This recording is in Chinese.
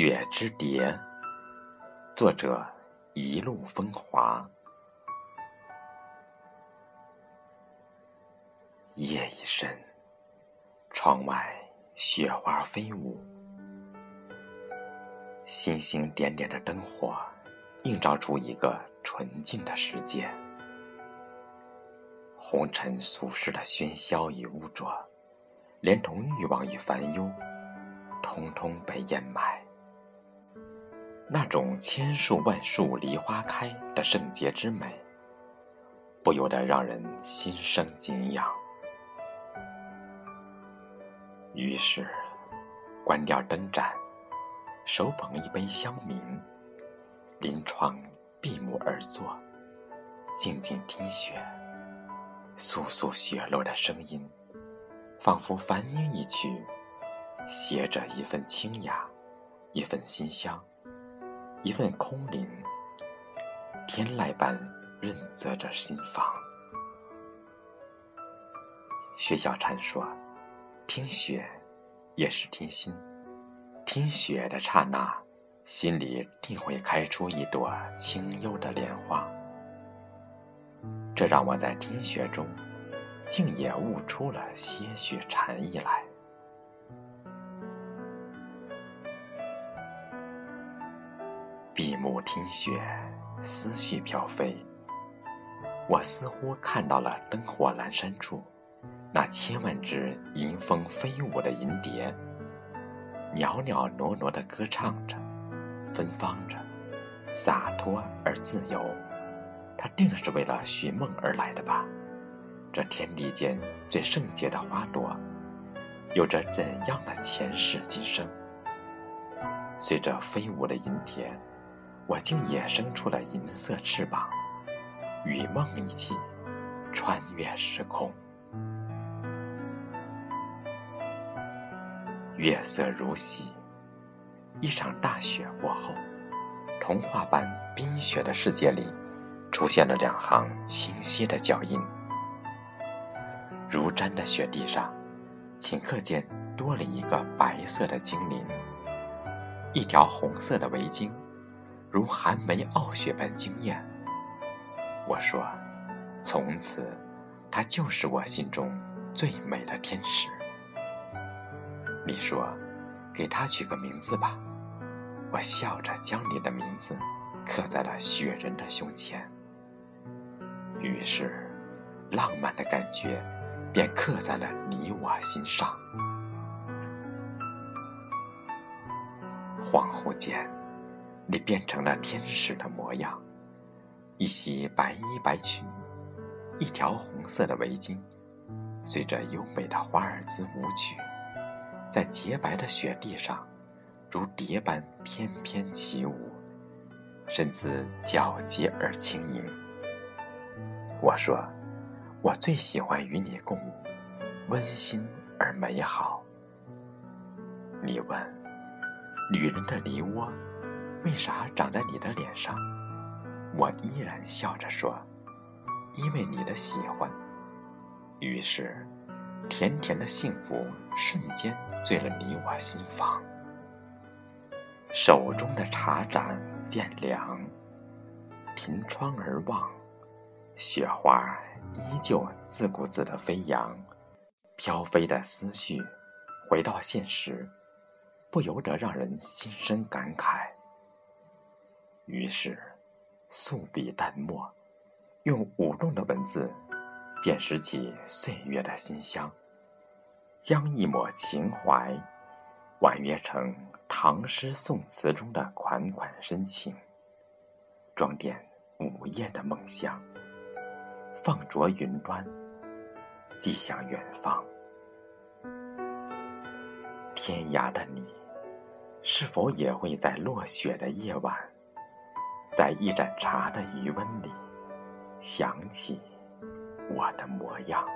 雪之蝶，作者一路风华。夜已深，窗外雪花飞舞，星星点点的灯火，映照出一个纯净的世界。红尘俗世的喧嚣与污浊，连同欲望与烦忧，通通被掩埋。那种千树万树梨花开的圣洁之美，不由得让人心生敬仰。于是，关掉灯盏，手捧一杯香茗，临窗闭目而坐，静静听雪，簌簌雪落的声音，仿佛梵音一曲，携着一份清雅，一份馨香。一份空灵，天籁般润泽着心房。薛小禅说：“听雪，也是听心。听雪的刹那，心里定会开出一朵清幽的莲花。”这让我在听雪中，竟也悟出了些许禅意来。目听雪，思绪飘飞。我似乎看到了灯火阑珊处，那千万只迎风飞舞的银蝶，袅袅娜娜地歌唱着，芬芳着，洒脱而自由。它定是为了寻梦而来的吧？这天地间最圣洁的花朵，有着怎样的前世今生？随着飞舞的银蝶。我竟也生出了银色翅膀，与梦一起穿越时空。月色如洗，一场大雪过后，童话般冰雪的世界里，出现了两行清晰的脚印。如毡的雪地上，顷刻间多了一个白色的精灵，一条红色的围巾。如寒梅傲雪般惊艳。我说：“从此，她就是我心中最美的天使。”你说：“给她取个名字吧。”我笑着将你的名字刻在了雪人的胸前。于是，浪漫的感觉便刻在了你我心上。恍惚间。你变成了天使的模样，一袭白衣白裙，一条红色的围巾，随着优美的华尔兹舞曲，在洁白的雪地上，如蝶般翩翩起舞，身姿皎洁而轻盈。我说，我最喜欢与你共舞，温馨而美好。你问，女人的梨窝。为啥长在你的脸上？我依然笑着说：“因为你的喜欢。”于是，甜甜的幸福瞬间醉了你我心房。手中的茶盏渐凉，凭窗而望，雪花依旧自顾自的飞扬，飘飞的思绪回到现实，不由得让人心生感慨。于是，素笔淡墨，用舞动的文字，捡拾起岁月的馨香，将一抹情怀，婉约成唐诗宋词中的款款深情，装点午夜的梦乡，放逐云端，寄向远方。天涯的你，是否也会在落雪的夜晚？在一盏茶的余温里，想起我的模样。